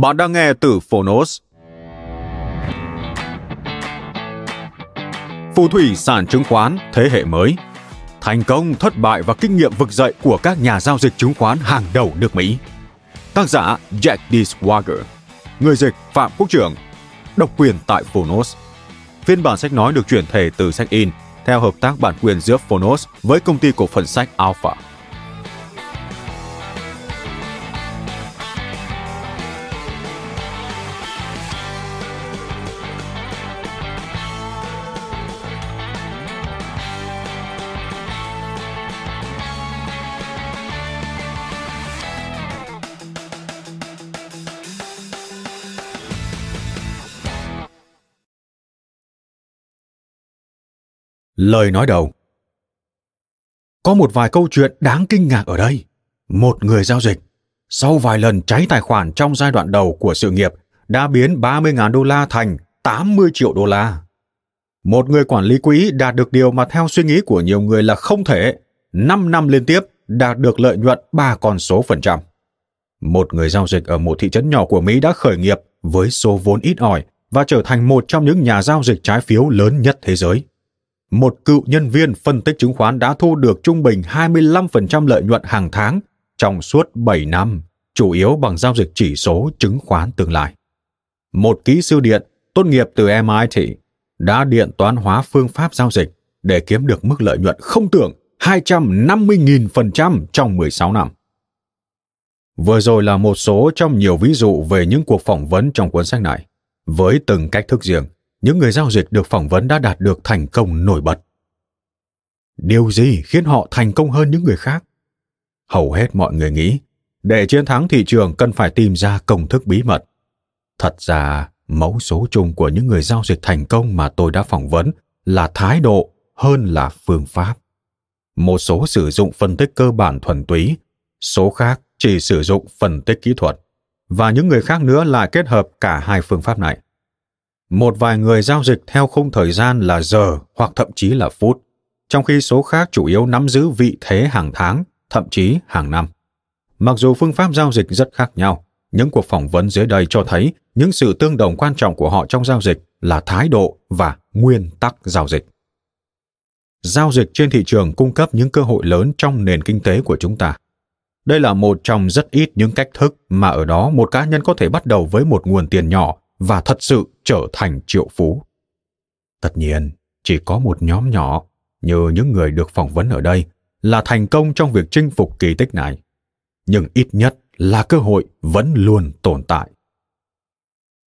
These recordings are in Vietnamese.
Bạn đang nghe từ Phonos. Phù thủy sản chứng khoán thế hệ mới. Thành công, thất bại và kinh nghiệm vực dậy của các nhà giao dịch chứng khoán hàng đầu nước Mỹ. Tác giả Jack D. Swagger. Người dịch Phạm Quốc Trưởng. Độc quyền tại Phonos. Phiên bản sách nói được chuyển thể từ sách in theo hợp tác bản quyền giữa Phonos với công ty cổ phần sách Alpha. Lời nói đầu Có một vài câu chuyện đáng kinh ngạc ở đây. Một người giao dịch, sau vài lần cháy tài khoản trong giai đoạn đầu của sự nghiệp, đã biến 30.000 đô la thành 80 triệu đô la. Một người quản lý quỹ đạt được điều mà theo suy nghĩ của nhiều người là không thể, 5 năm liên tiếp đạt được lợi nhuận 3 con số phần trăm. Một người giao dịch ở một thị trấn nhỏ của Mỹ đã khởi nghiệp với số vốn ít ỏi và trở thành một trong những nhà giao dịch trái phiếu lớn nhất thế giới một cựu nhân viên phân tích chứng khoán đã thu được trung bình 25% lợi nhuận hàng tháng trong suốt 7 năm, chủ yếu bằng giao dịch chỉ số chứng khoán tương lai. Một kỹ sư điện tốt nghiệp từ MIT đã điện toán hóa phương pháp giao dịch để kiếm được mức lợi nhuận không tưởng 250.000% trong 16 năm. Vừa rồi là một số trong nhiều ví dụ về những cuộc phỏng vấn trong cuốn sách này, với từng cách thức riêng những người giao dịch được phỏng vấn đã đạt được thành công nổi bật. Điều gì khiến họ thành công hơn những người khác? Hầu hết mọi người nghĩ, để chiến thắng thị trường cần phải tìm ra công thức bí mật. Thật ra, mẫu số chung của những người giao dịch thành công mà tôi đã phỏng vấn là thái độ hơn là phương pháp. Một số sử dụng phân tích cơ bản thuần túy, số khác chỉ sử dụng phân tích kỹ thuật. Và những người khác nữa lại kết hợp cả hai phương pháp này một vài người giao dịch theo khung thời gian là giờ hoặc thậm chí là phút, trong khi số khác chủ yếu nắm giữ vị thế hàng tháng, thậm chí hàng năm. Mặc dù phương pháp giao dịch rất khác nhau, những cuộc phỏng vấn dưới đây cho thấy những sự tương đồng quan trọng của họ trong giao dịch là thái độ và nguyên tắc giao dịch. Giao dịch trên thị trường cung cấp những cơ hội lớn trong nền kinh tế của chúng ta. Đây là một trong rất ít những cách thức mà ở đó một cá nhân có thể bắt đầu với một nguồn tiền nhỏ và thật sự trở thành triệu phú. Tất nhiên, chỉ có một nhóm nhỏ như những người được phỏng vấn ở đây là thành công trong việc chinh phục kỳ tích này. Nhưng ít nhất là cơ hội vẫn luôn tồn tại.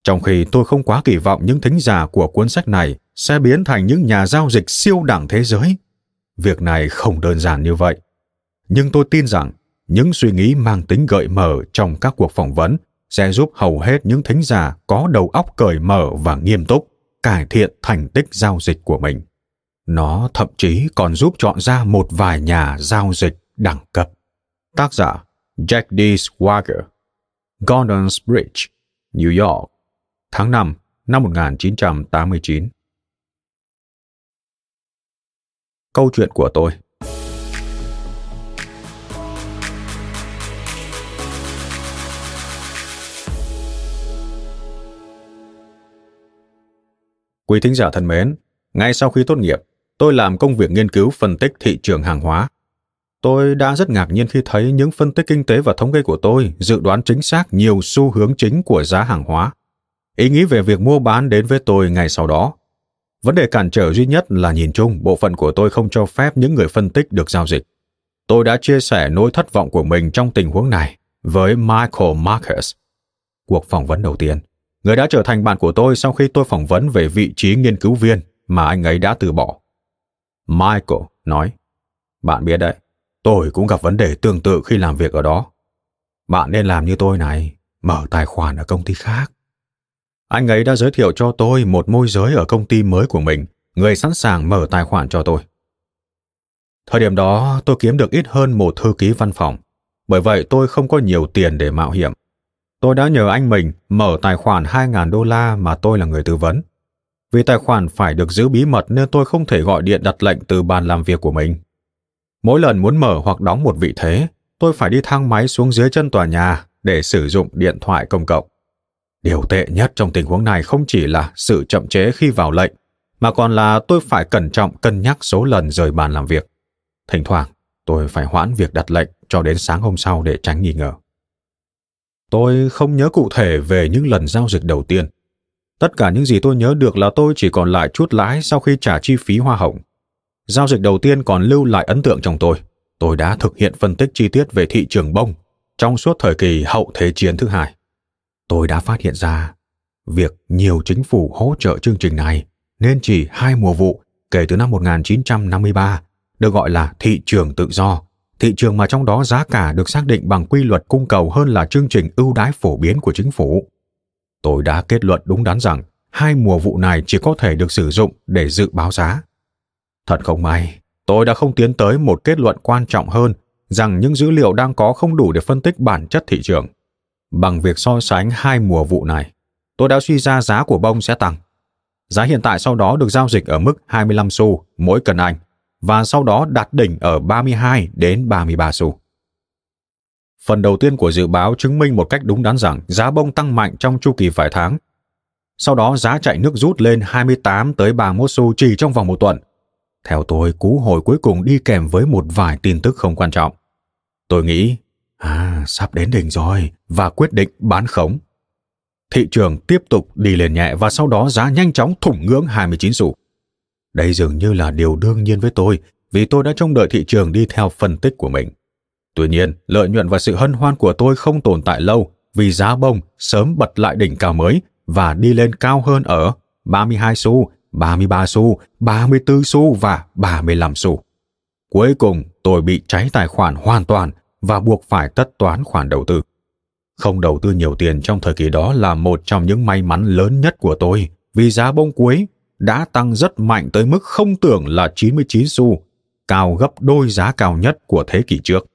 Trong khi tôi không quá kỳ vọng những thính giả của cuốn sách này sẽ biến thành những nhà giao dịch siêu đẳng thế giới, việc này không đơn giản như vậy. Nhưng tôi tin rằng những suy nghĩ mang tính gợi mở trong các cuộc phỏng vấn sẽ giúp hầu hết những thính giả có đầu óc cởi mở và nghiêm túc cải thiện thành tích giao dịch của mình. Nó thậm chí còn giúp chọn ra một vài nhà giao dịch đẳng cấp. Tác giả Jack D. Swagger, Gordon's Bridge, New York, tháng 5 năm 1989. Câu chuyện của tôi Quý thính giả thân mến, ngay sau khi tốt nghiệp, tôi làm công việc nghiên cứu phân tích thị trường hàng hóa. Tôi đã rất ngạc nhiên khi thấy những phân tích kinh tế và thống kê của tôi dự đoán chính xác nhiều xu hướng chính của giá hàng hóa. Ý nghĩ về việc mua bán đến với tôi ngay sau đó. Vấn đề cản trở duy nhất là nhìn chung, bộ phận của tôi không cho phép những người phân tích được giao dịch. Tôi đã chia sẻ nỗi thất vọng của mình trong tình huống này với Michael Marcus. Cuộc phỏng vấn đầu tiên, người đã trở thành bạn của tôi sau khi tôi phỏng vấn về vị trí nghiên cứu viên mà anh ấy đã từ bỏ. Michael nói, bạn biết đấy, tôi cũng gặp vấn đề tương tự khi làm việc ở đó. Bạn nên làm như tôi này, mở tài khoản ở công ty khác. Anh ấy đã giới thiệu cho tôi một môi giới ở công ty mới của mình, người sẵn sàng mở tài khoản cho tôi. Thời điểm đó, tôi kiếm được ít hơn một thư ký văn phòng, bởi vậy tôi không có nhiều tiền để mạo hiểm. Tôi đã nhờ anh mình mở tài khoản 2.000 đô la mà tôi là người tư vấn. Vì tài khoản phải được giữ bí mật nên tôi không thể gọi điện đặt lệnh từ bàn làm việc của mình. Mỗi lần muốn mở hoặc đóng một vị thế, tôi phải đi thang máy xuống dưới chân tòa nhà để sử dụng điện thoại công cộng. Điều tệ nhất trong tình huống này không chỉ là sự chậm chế khi vào lệnh, mà còn là tôi phải cẩn trọng cân nhắc số lần rời bàn làm việc. Thỉnh thoảng, tôi phải hoãn việc đặt lệnh cho đến sáng hôm sau để tránh nghi ngờ. Tôi không nhớ cụ thể về những lần giao dịch đầu tiên. Tất cả những gì tôi nhớ được là tôi chỉ còn lại chút lãi sau khi trả chi phí hoa hồng. Giao dịch đầu tiên còn lưu lại ấn tượng trong tôi. Tôi đã thực hiện phân tích chi tiết về thị trường bông trong suốt thời kỳ hậu Thế chiến thứ hai. Tôi đã phát hiện ra việc nhiều chính phủ hỗ trợ chương trình này nên chỉ hai mùa vụ kể từ năm 1953 được gọi là thị trường tự do, thị trường mà trong đó giá cả được xác định bằng quy luật cung cầu hơn là chương trình ưu đãi phổ biến của chính phủ. Tôi đã kết luận đúng đắn rằng hai mùa vụ này chỉ có thể được sử dụng để dự báo giá. Thật không may, tôi đã không tiến tới một kết luận quan trọng hơn rằng những dữ liệu đang có không đủ để phân tích bản chất thị trường. Bằng việc so sánh hai mùa vụ này, tôi đã suy ra giá của bông sẽ tăng. Giá hiện tại sau đó được giao dịch ở mức 25 xu mỗi cân Anh và sau đó đạt đỉnh ở 32 đến 33 xu. Phần đầu tiên của dự báo chứng minh một cách đúng đắn rằng giá bông tăng mạnh trong chu kỳ vài tháng. Sau đó giá chạy nước rút lên 28 tới 31 xu chỉ trong vòng một tuần. Theo tôi, cú hồi cuối cùng đi kèm với một vài tin tức không quan trọng. Tôi nghĩ, à, sắp đến đỉnh rồi, và quyết định bán khống. Thị trường tiếp tục đi lên nhẹ và sau đó giá nhanh chóng thủng ngưỡng 29 xu. Đây dường như là điều đương nhiên với tôi vì tôi đã trông đợi thị trường đi theo phân tích của mình. Tuy nhiên, lợi nhuận và sự hân hoan của tôi không tồn tại lâu vì giá bông sớm bật lại đỉnh cao mới và đi lên cao hơn ở 32 xu, 33 xu, 34 xu và 35 xu. Cuối cùng, tôi bị cháy tài khoản hoàn toàn và buộc phải tất toán khoản đầu tư. Không đầu tư nhiều tiền trong thời kỳ đó là một trong những may mắn lớn nhất của tôi vì giá bông cuối đã tăng rất mạnh tới mức không tưởng là 99 xu, cao gấp đôi giá cao nhất của thế kỷ trước.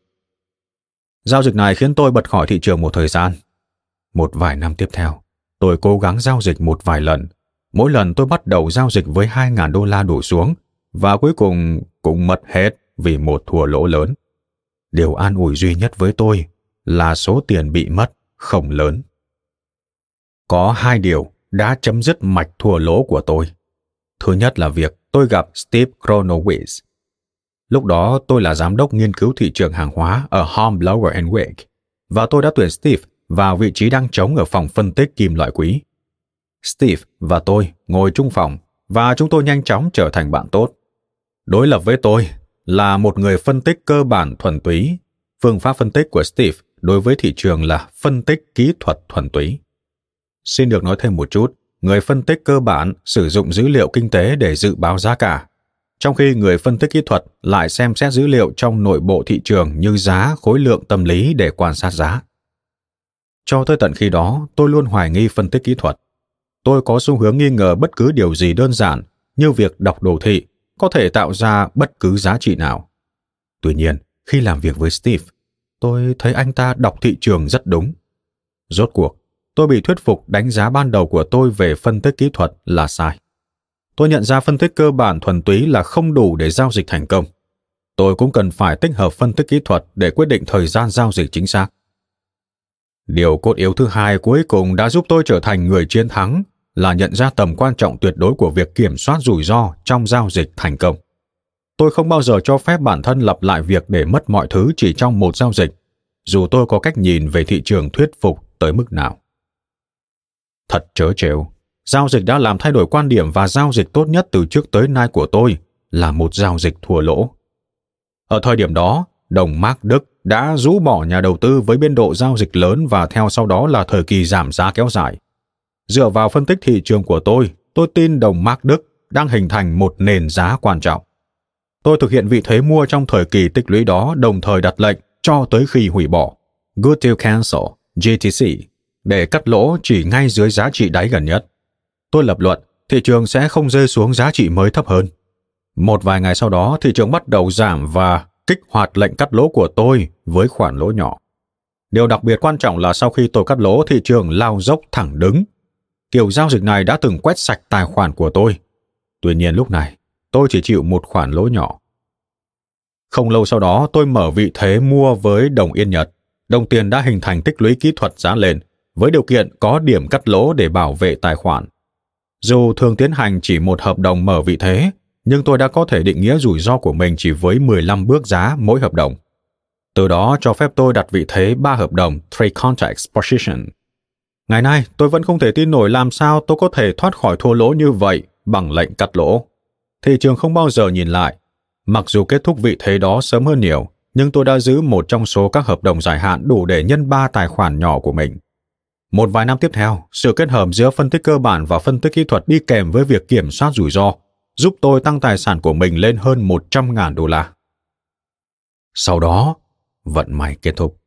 Giao dịch này khiến tôi bật khỏi thị trường một thời gian. Một vài năm tiếp theo, tôi cố gắng giao dịch một vài lần. Mỗi lần tôi bắt đầu giao dịch với 2.000 đô la đổ xuống và cuối cùng cũng mất hết vì một thua lỗ lớn. Điều an ủi duy nhất với tôi là số tiền bị mất không lớn. Có hai điều đã chấm dứt mạch thua lỗ của tôi. Thứ nhất là việc tôi gặp Steve Kronowitz. Lúc đó tôi là giám đốc nghiên cứu thị trường hàng hóa ở Hornblower and Wake, và tôi đã tuyển Steve vào vị trí đang trống ở phòng phân tích kim loại quý. Steve và tôi ngồi chung phòng, và chúng tôi nhanh chóng trở thành bạn tốt. Đối lập với tôi là một người phân tích cơ bản thuần túy. Phương pháp phân tích của Steve đối với thị trường là phân tích kỹ thuật thuần túy. Xin được nói thêm một chút người phân tích cơ bản sử dụng dữ liệu kinh tế để dự báo giá cả, trong khi người phân tích kỹ thuật lại xem xét dữ liệu trong nội bộ thị trường như giá, khối lượng tâm lý để quan sát giá. Cho tới tận khi đó, tôi luôn hoài nghi phân tích kỹ thuật. Tôi có xu hướng nghi ngờ bất cứ điều gì đơn giản như việc đọc đồ thị có thể tạo ra bất cứ giá trị nào. Tuy nhiên, khi làm việc với Steve, tôi thấy anh ta đọc thị trường rất đúng. Rốt cuộc, tôi bị thuyết phục đánh giá ban đầu của tôi về phân tích kỹ thuật là sai. Tôi nhận ra phân tích cơ bản thuần túy là không đủ để giao dịch thành công. Tôi cũng cần phải tích hợp phân tích kỹ thuật để quyết định thời gian giao dịch chính xác. Điều cốt yếu thứ hai cuối cùng đã giúp tôi trở thành người chiến thắng là nhận ra tầm quan trọng tuyệt đối của việc kiểm soát rủi ro trong giao dịch thành công. Tôi không bao giờ cho phép bản thân lặp lại việc để mất mọi thứ chỉ trong một giao dịch, dù tôi có cách nhìn về thị trường thuyết phục tới mức nào. Thật trớ trêu, giao dịch đã làm thay đổi quan điểm và giao dịch tốt nhất từ trước tới nay của tôi là một giao dịch thua lỗ. Ở thời điểm đó, đồng Mark Đức đã rũ bỏ nhà đầu tư với biên độ giao dịch lớn và theo sau đó là thời kỳ giảm giá kéo dài. Dựa vào phân tích thị trường của tôi, tôi tin đồng Mark Đức đang hình thành một nền giá quan trọng. Tôi thực hiện vị thế mua trong thời kỳ tích lũy đó đồng thời đặt lệnh cho tới khi hủy bỏ Good Deal Cancel, GTC, để cắt lỗ chỉ ngay dưới giá trị đáy gần nhất. Tôi lập luận thị trường sẽ không rơi xuống giá trị mới thấp hơn. Một vài ngày sau đó, thị trường bắt đầu giảm và kích hoạt lệnh cắt lỗ của tôi với khoản lỗ nhỏ. Điều đặc biệt quan trọng là sau khi tôi cắt lỗ, thị trường lao dốc thẳng đứng. Kiểu giao dịch này đã từng quét sạch tài khoản của tôi. Tuy nhiên lúc này, tôi chỉ chịu một khoản lỗ nhỏ. Không lâu sau đó, tôi mở vị thế mua với đồng Yên Nhật. Đồng tiền đã hình thành tích lũy kỹ thuật giá lên, với điều kiện có điểm cắt lỗ để bảo vệ tài khoản. Dù thường tiến hành chỉ một hợp đồng mở vị thế, nhưng tôi đã có thể định nghĩa rủi ro của mình chỉ với 15 bước giá mỗi hợp đồng. Từ đó cho phép tôi đặt vị thế ba hợp đồng Trade contracts Position. Ngày nay, tôi vẫn không thể tin nổi làm sao tôi có thể thoát khỏi thua lỗ như vậy bằng lệnh cắt lỗ. Thị trường không bao giờ nhìn lại. Mặc dù kết thúc vị thế đó sớm hơn nhiều, nhưng tôi đã giữ một trong số các hợp đồng dài hạn đủ để nhân ba tài khoản nhỏ của mình. Một vài năm tiếp theo, sự kết hợp giữa phân tích cơ bản và phân tích kỹ thuật đi kèm với việc kiểm soát rủi ro giúp tôi tăng tài sản của mình lên hơn 100.000 đô la. Sau đó, vận may kết thúc.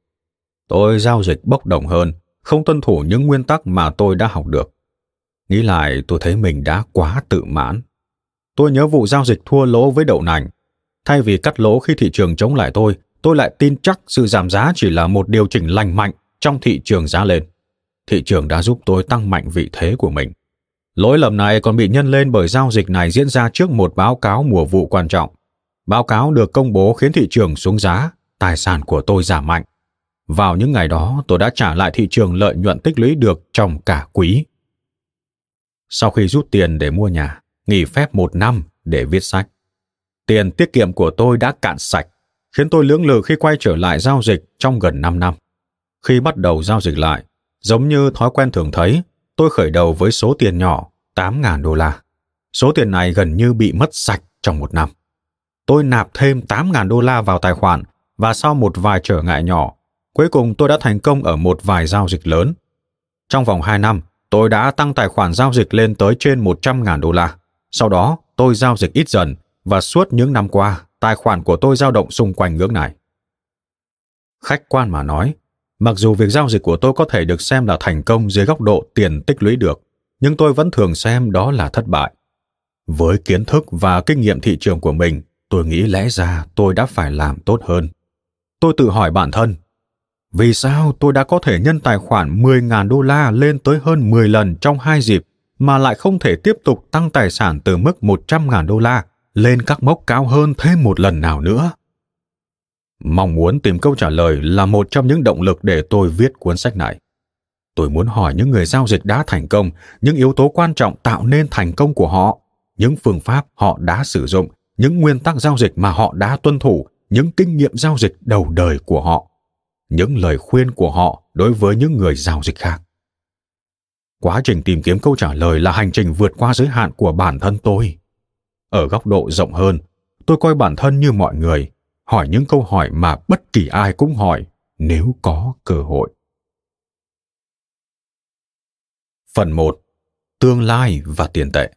Tôi giao dịch bốc đồng hơn, không tuân thủ những nguyên tắc mà tôi đã học được. Nghĩ lại tôi thấy mình đã quá tự mãn. Tôi nhớ vụ giao dịch thua lỗ với đậu nành. Thay vì cắt lỗ khi thị trường chống lại tôi, tôi lại tin chắc sự giảm giá chỉ là một điều chỉnh lành mạnh trong thị trường giá lên. Thị trường đã giúp tôi tăng mạnh vị thế của mình. Lỗi lầm này còn bị nhân lên bởi giao dịch này diễn ra trước một báo cáo mùa vụ quan trọng. Báo cáo được công bố khiến thị trường xuống giá, tài sản của tôi giảm mạnh. Vào những ngày đó, tôi đã trả lại thị trường lợi nhuận tích lũy được trong cả quý. Sau khi rút tiền để mua nhà, nghỉ phép một năm để viết sách. Tiền tiết kiệm của tôi đã cạn sạch, khiến tôi lưỡng lự khi quay trở lại giao dịch trong gần 5 năm. Khi bắt đầu giao dịch lại, giống như thói quen thường thấy, tôi khởi đầu với số tiền nhỏ 8.000 đô la. Số tiền này gần như bị mất sạch trong một năm. Tôi nạp thêm 8.000 đô la vào tài khoản và sau một vài trở ngại nhỏ, cuối cùng tôi đã thành công ở một vài giao dịch lớn. Trong vòng 2 năm, tôi đã tăng tài khoản giao dịch lên tới trên 100.000 đô la. Sau đó, tôi giao dịch ít dần và suốt những năm qua, tài khoản của tôi dao động xung quanh ngưỡng này. Khách quan mà nói, mặc dù việc giao dịch của tôi có thể được xem là thành công dưới góc độ tiền tích lũy được, nhưng tôi vẫn thường xem đó là thất bại. Với kiến thức và kinh nghiệm thị trường của mình, tôi nghĩ lẽ ra tôi đã phải làm tốt hơn. Tôi tự hỏi bản thân, vì sao tôi đã có thể nhân tài khoản 10.000 đô la lên tới hơn 10 lần trong hai dịp mà lại không thể tiếp tục tăng tài sản từ mức 100.000 đô la lên các mốc cao hơn thêm một lần nào nữa? Mong muốn tìm câu trả lời là một trong những động lực để tôi viết cuốn sách này. Tôi muốn hỏi những người giao dịch đã thành công, những yếu tố quan trọng tạo nên thành công của họ, những phương pháp họ đã sử dụng, những nguyên tắc giao dịch mà họ đã tuân thủ, những kinh nghiệm giao dịch đầu đời của họ, những lời khuyên của họ đối với những người giao dịch khác. Quá trình tìm kiếm câu trả lời là hành trình vượt qua giới hạn của bản thân tôi. Ở góc độ rộng hơn, tôi coi bản thân như mọi người hỏi những câu hỏi mà bất kỳ ai cũng hỏi, nếu có cơ hội Phần 1. Tương lai và tiền tệ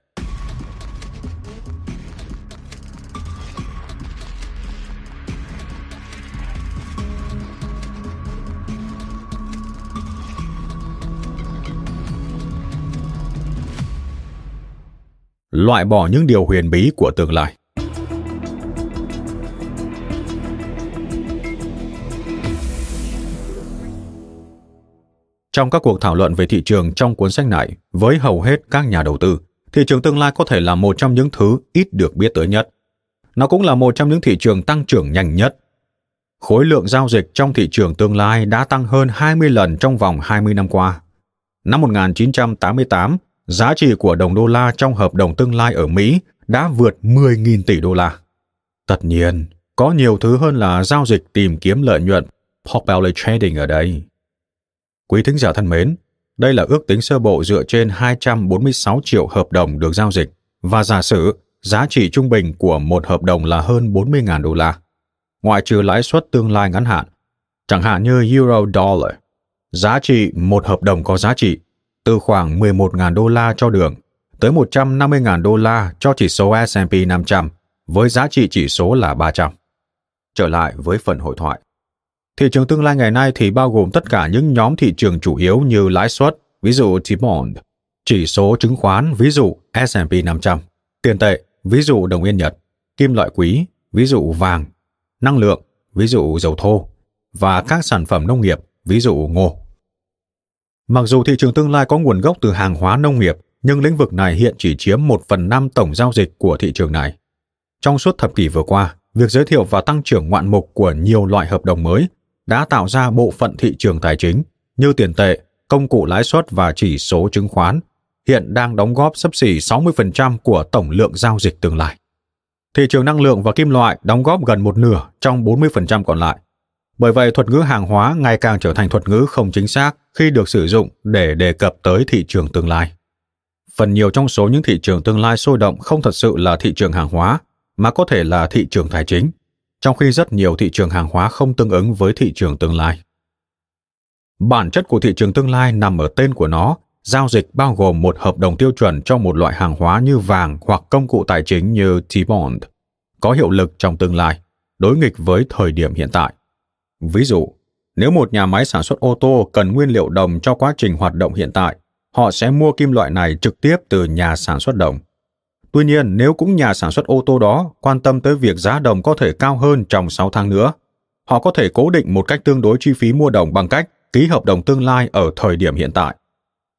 loại bỏ những điều huyền bí của tương lai Trong các cuộc thảo luận về thị trường trong cuốn sách này, với hầu hết các nhà đầu tư, thị trường tương lai có thể là một trong những thứ ít được biết tới nhất. Nó cũng là một trong những thị trường tăng trưởng nhanh nhất. Khối lượng giao dịch trong thị trường tương lai đã tăng hơn 20 lần trong vòng 20 năm qua. Năm 1988, giá trị của đồng đô la trong hợp đồng tương lai ở Mỹ đã vượt 10.000 tỷ đô la. Tất nhiên, có nhiều thứ hơn là giao dịch tìm kiếm lợi nhuận, portfolio trading ở đây. Quý thính giả thân mến, đây là ước tính sơ bộ dựa trên 246 triệu hợp đồng được giao dịch và giả sử giá trị trung bình của một hợp đồng là hơn 40.000 đô la, ngoại trừ lãi suất tương lai ngắn hạn, chẳng hạn như Euro Dollar. Giá trị một hợp đồng có giá trị từ khoảng 11.000 đô la cho đường tới 150.000 đô la cho chỉ số S&P 500 với giá trị chỉ số là 300. Trở lại với phần hội thoại. Thị trường tương lai ngày nay thì bao gồm tất cả những nhóm thị trường chủ yếu như lãi suất, ví dụ T-bond, chỉ số chứng khoán, ví dụ S&P 500, tiền tệ, ví dụ đồng yên Nhật, kim loại quý, ví dụ vàng, năng lượng, ví dụ dầu thô, và các sản phẩm nông nghiệp, ví dụ ngô. Mặc dù thị trường tương lai có nguồn gốc từ hàng hóa nông nghiệp, nhưng lĩnh vực này hiện chỉ chiếm một phần năm tổng giao dịch của thị trường này. Trong suốt thập kỷ vừa qua, việc giới thiệu và tăng trưởng ngoạn mục của nhiều loại hợp đồng mới đã tạo ra bộ phận thị trường tài chính như tiền tệ, công cụ lãi suất và chỉ số chứng khoán hiện đang đóng góp sấp xỉ 60% của tổng lượng giao dịch tương lai. Thị trường năng lượng và kim loại đóng góp gần một nửa trong 40% còn lại. Bởi vậy, thuật ngữ hàng hóa ngày càng trở thành thuật ngữ không chính xác khi được sử dụng để đề cập tới thị trường tương lai. Phần nhiều trong số những thị trường tương lai sôi động không thật sự là thị trường hàng hóa, mà có thể là thị trường tài chính, trong khi rất nhiều thị trường hàng hóa không tương ứng với thị trường tương lai. Bản chất của thị trường tương lai nằm ở tên của nó giao dịch bao gồm một hợp đồng tiêu chuẩn cho một loại hàng hóa như vàng hoặc công cụ tài chính như T-bond, có hiệu lực trong tương lai, đối nghịch với thời điểm hiện tại. Ví dụ, nếu một nhà máy sản xuất ô tô cần nguyên liệu đồng cho quá trình hoạt động hiện tại, họ sẽ mua kim loại này trực tiếp từ nhà sản xuất đồng. Tuy nhiên, nếu cũng nhà sản xuất ô tô đó quan tâm tới việc giá đồng có thể cao hơn trong 6 tháng nữa, họ có thể cố định một cách tương đối chi phí mua đồng bằng cách ký hợp đồng tương lai ở thời điểm hiện tại.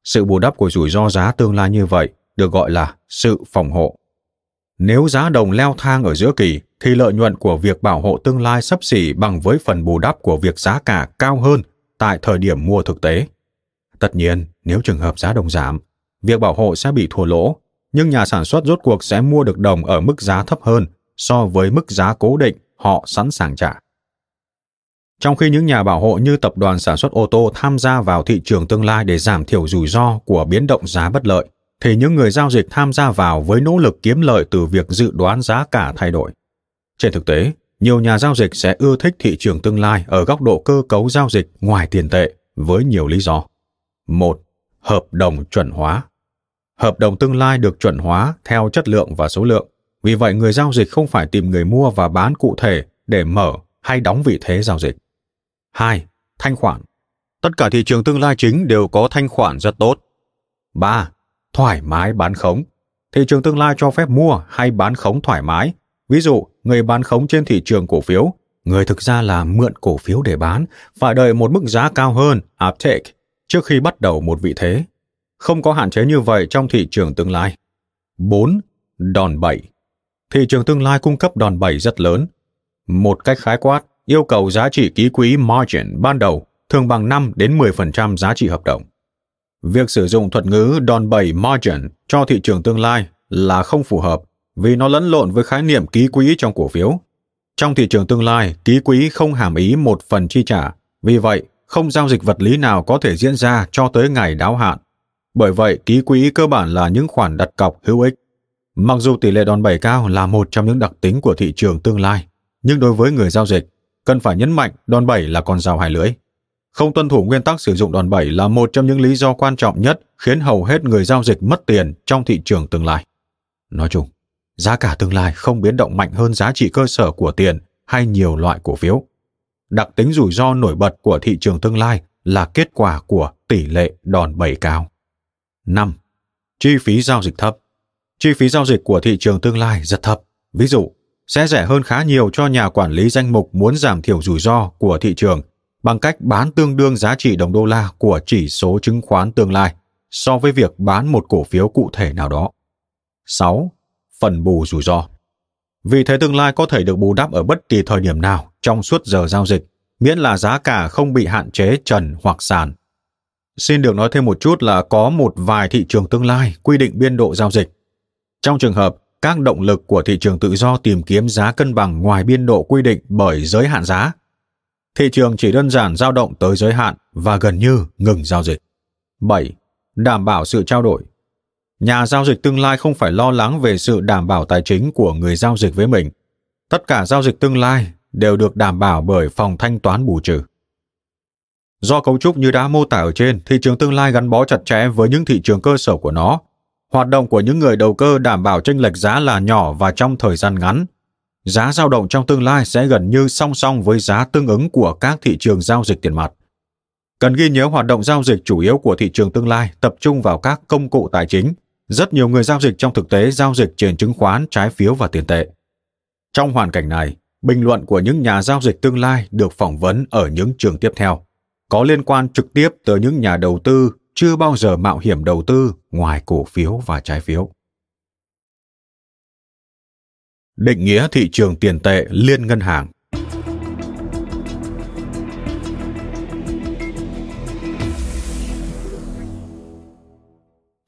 Sự bù đắp của rủi ro giá tương lai như vậy được gọi là sự phòng hộ. Nếu giá đồng leo thang ở giữa kỳ, thì lợi nhuận của việc bảo hộ tương lai sấp xỉ bằng với phần bù đắp của việc giá cả cao hơn tại thời điểm mua thực tế. Tất nhiên, nếu trường hợp giá đồng giảm, việc bảo hộ sẽ bị thua lỗ, nhưng nhà sản xuất rốt cuộc sẽ mua được đồng ở mức giá thấp hơn so với mức giá cố định họ sẵn sàng trả. Trong khi những nhà bảo hộ như tập đoàn sản xuất ô tô tham gia vào thị trường tương lai để giảm thiểu rủi ro của biến động giá bất lợi, thì những người giao dịch tham gia vào với nỗ lực kiếm lợi từ việc dự đoán giá cả thay đổi. Trên thực tế, nhiều nhà giao dịch sẽ ưa thích thị trường tương lai ở góc độ cơ cấu giao dịch ngoài tiền tệ với nhiều lý do. Một, hợp đồng chuẩn hóa. Hợp đồng tương lai được chuẩn hóa theo chất lượng và số lượng. Vì vậy, người giao dịch không phải tìm người mua và bán cụ thể để mở hay đóng vị thế giao dịch. 2. Thanh khoản. Tất cả thị trường tương lai chính đều có thanh khoản rất tốt. 3. Thoải mái bán khống. Thị trường tương lai cho phép mua hay bán khống thoải mái. Ví dụ, người bán khống trên thị trường cổ phiếu, người thực ra là mượn cổ phiếu để bán, phải đợi một mức giá cao hơn, uptake, trước khi bắt đầu một vị thế. Không có hạn chế như vậy trong thị trường tương lai. 4. Đòn bẩy. Thị trường tương lai cung cấp đòn bẩy rất lớn. Một cách khái quát, yêu cầu giá trị ký quỹ margin ban đầu thường bằng 5 đến 10% giá trị hợp đồng. Việc sử dụng thuật ngữ đòn bẩy margin cho thị trường tương lai là không phù hợp vì nó lẫn lộn với khái niệm ký quỹ trong cổ phiếu. Trong thị trường tương lai, ký quỹ không hàm ý một phần chi trả, vì vậy không giao dịch vật lý nào có thể diễn ra cho tới ngày đáo hạn. Bởi vậy, ký quỹ cơ bản là những khoản đặt cọc hữu ích. Mặc dù tỷ lệ đòn bẩy cao là một trong những đặc tính của thị trường tương lai, nhưng đối với người giao dịch, cần phải nhấn mạnh đòn bẩy là con dao hai lưỡi. Không tuân thủ nguyên tắc sử dụng đòn bẩy là một trong những lý do quan trọng nhất khiến hầu hết người giao dịch mất tiền trong thị trường tương lai. Nói chung, giá cả tương lai không biến động mạnh hơn giá trị cơ sở của tiền hay nhiều loại cổ phiếu. Đặc tính rủi ro nổi bật của thị trường tương lai là kết quả của tỷ lệ đòn bẩy cao. 5. Chi phí giao dịch thấp. Chi phí giao dịch của thị trường tương lai rất thấp. Ví dụ, sẽ rẻ hơn khá nhiều cho nhà quản lý danh mục muốn giảm thiểu rủi ro của thị trường bằng cách bán tương đương giá trị đồng đô la của chỉ số chứng khoán tương lai so với việc bán một cổ phiếu cụ thể nào đó. 6. Phần bù rủi ro. Vì thế tương lai có thể được bù đắp ở bất kỳ thời điểm nào trong suốt giờ giao dịch, miễn là giá cả không bị hạn chế trần hoặc sàn xin được nói thêm một chút là có một vài thị trường tương lai quy định biên độ giao dịch. Trong trường hợp các động lực của thị trường tự do tìm kiếm giá cân bằng ngoài biên độ quy định bởi giới hạn giá, thị trường chỉ đơn giản dao động tới giới hạn và gần như ngừng giao dịch. 7. Đảm bảo sự trao đổi. Nhà giao dịch tương lai không phải lo lắng về sự đảm bảo tài chính của người giao dịch với mình. Tất cả giao dịch tương lai đều được đảm bảo bởi phòng thanh toán bù trừ. Do cấu trúc như đã mô tả ở trên, thị trường tương lai gắn bó chặt chẽ với những thị trường cơ sở của nó. Hoạt động của những người đầu cơ đảm bảo chênh lệch giá là nhỏ và trong thời gian ngắn. Giá dao động trong tương lai sẽ gần như song song với giá tương ứng của các thị trường giao dịch tiền mặt. Cần ghi nhớ hoạt động giao dịch chủ yếu của thị trường tương lai tập trung vào các công cụ tài chính. Rất nhiều người giao dịch trong thực tế giao dịch trên chứng khoán, trái phiếu và tiền tệ. Trong hoàn cảnh này, bình luận của những nhà giao dịch tương lai được phỏng vấn ở những trường tiếp theo có liên quan trực tiếp tới những nhà đầu tư chưa bao giờ mạo hiểm đầu tư ngoài cổ phiếu và trái phiếu. Định nghĩa thị trường tiền tệ liên ngân hàng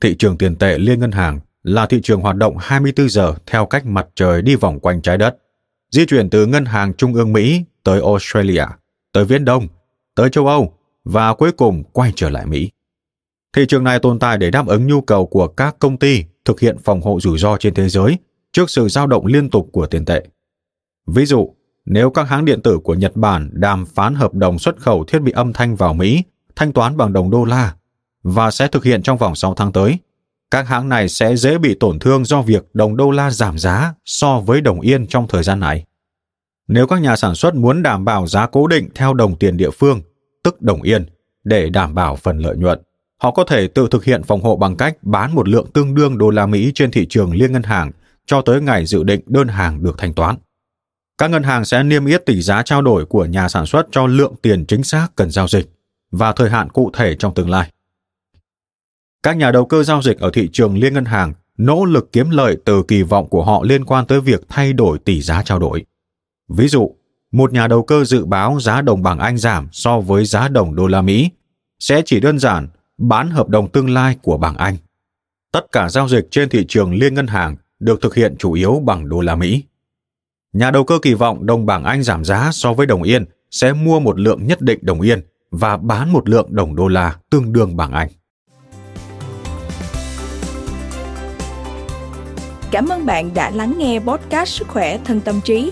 Thị trường tiền tệ liên ngân hàng là thị trường hoạt động 24 giờ theo cách mặt trời đi vòng quanh trái đất, di chuyển từ ngân hàng trung ương Mỹ tới Australia, tới Viễn Đông tới châu Âu và cuối cùng quay trở lại Mỹ. Thị trường này tồn tại để đáp ứng nhu cầu của các công ty thực hiện phòng hộ rủi ro trên thế giới trước sự dao động liên tục của tiền tệ. Ví dụ, nếu các hãng điện tử của Nhật Bản đàm phán hợp đồng xuất khẩu thiết bị âm thanh vào Mỹ, thanh toán bằng đồng đô la và sẽ thực hiện trong vòng 6 tháng tới, các hãng này sẽ dễ bị tổn thương do việc đồng đô la giảm giá so với đồng yên trong thời gian này. Nếu các nhà sản xuất muốn đảm bảo giá cố định theo đồng tiền địa phương, tức đồng yên, để đảm bảo phần lợi nhuận, họ có thể tự thực hiện phòng hộ bằng cách bán một lượng tương đương đô la Mỹ trên thị trường liên ngân hàng cho tới ngày dự định đơn hàng được thanh toán. Các ngân hàng sẽ niêm yết tỷ giá trao đổi của nhà sản xuất cho lượng tiền chính xác cần giao dịch và thời hạn cụ thể trong tương lai. Các nhà đầu cơ giao dịch ở thị trường liên ngân hàng nỗ lực kiếm lợi từ kỳ vọng của họ liên quan tới việc thay đổi tỷ giá trao đổi. Ví dụ, một nhà đầu cơ dự báo giá đồng bảng Anh giảm so với giá đồng đô la Mỹ, sẽ chỉ đơn giản bán hợp đồng tương lai của bảng Anh. Tất cả giao dịch trên thị trường liên ngân hàng được thực hiện chủ yếu bằng đô la Mỹ. Nhà đầu cơ kỳ vọng đồng bảng Anh giảm giá so với đồng yên sẽ mua một lượng nhất định đồng yên và bán một lượng đồng đô la tương đương bảng Anh. Cảm ơn bạn đã lắng nghe podcast Sức khỏe thân tâm trí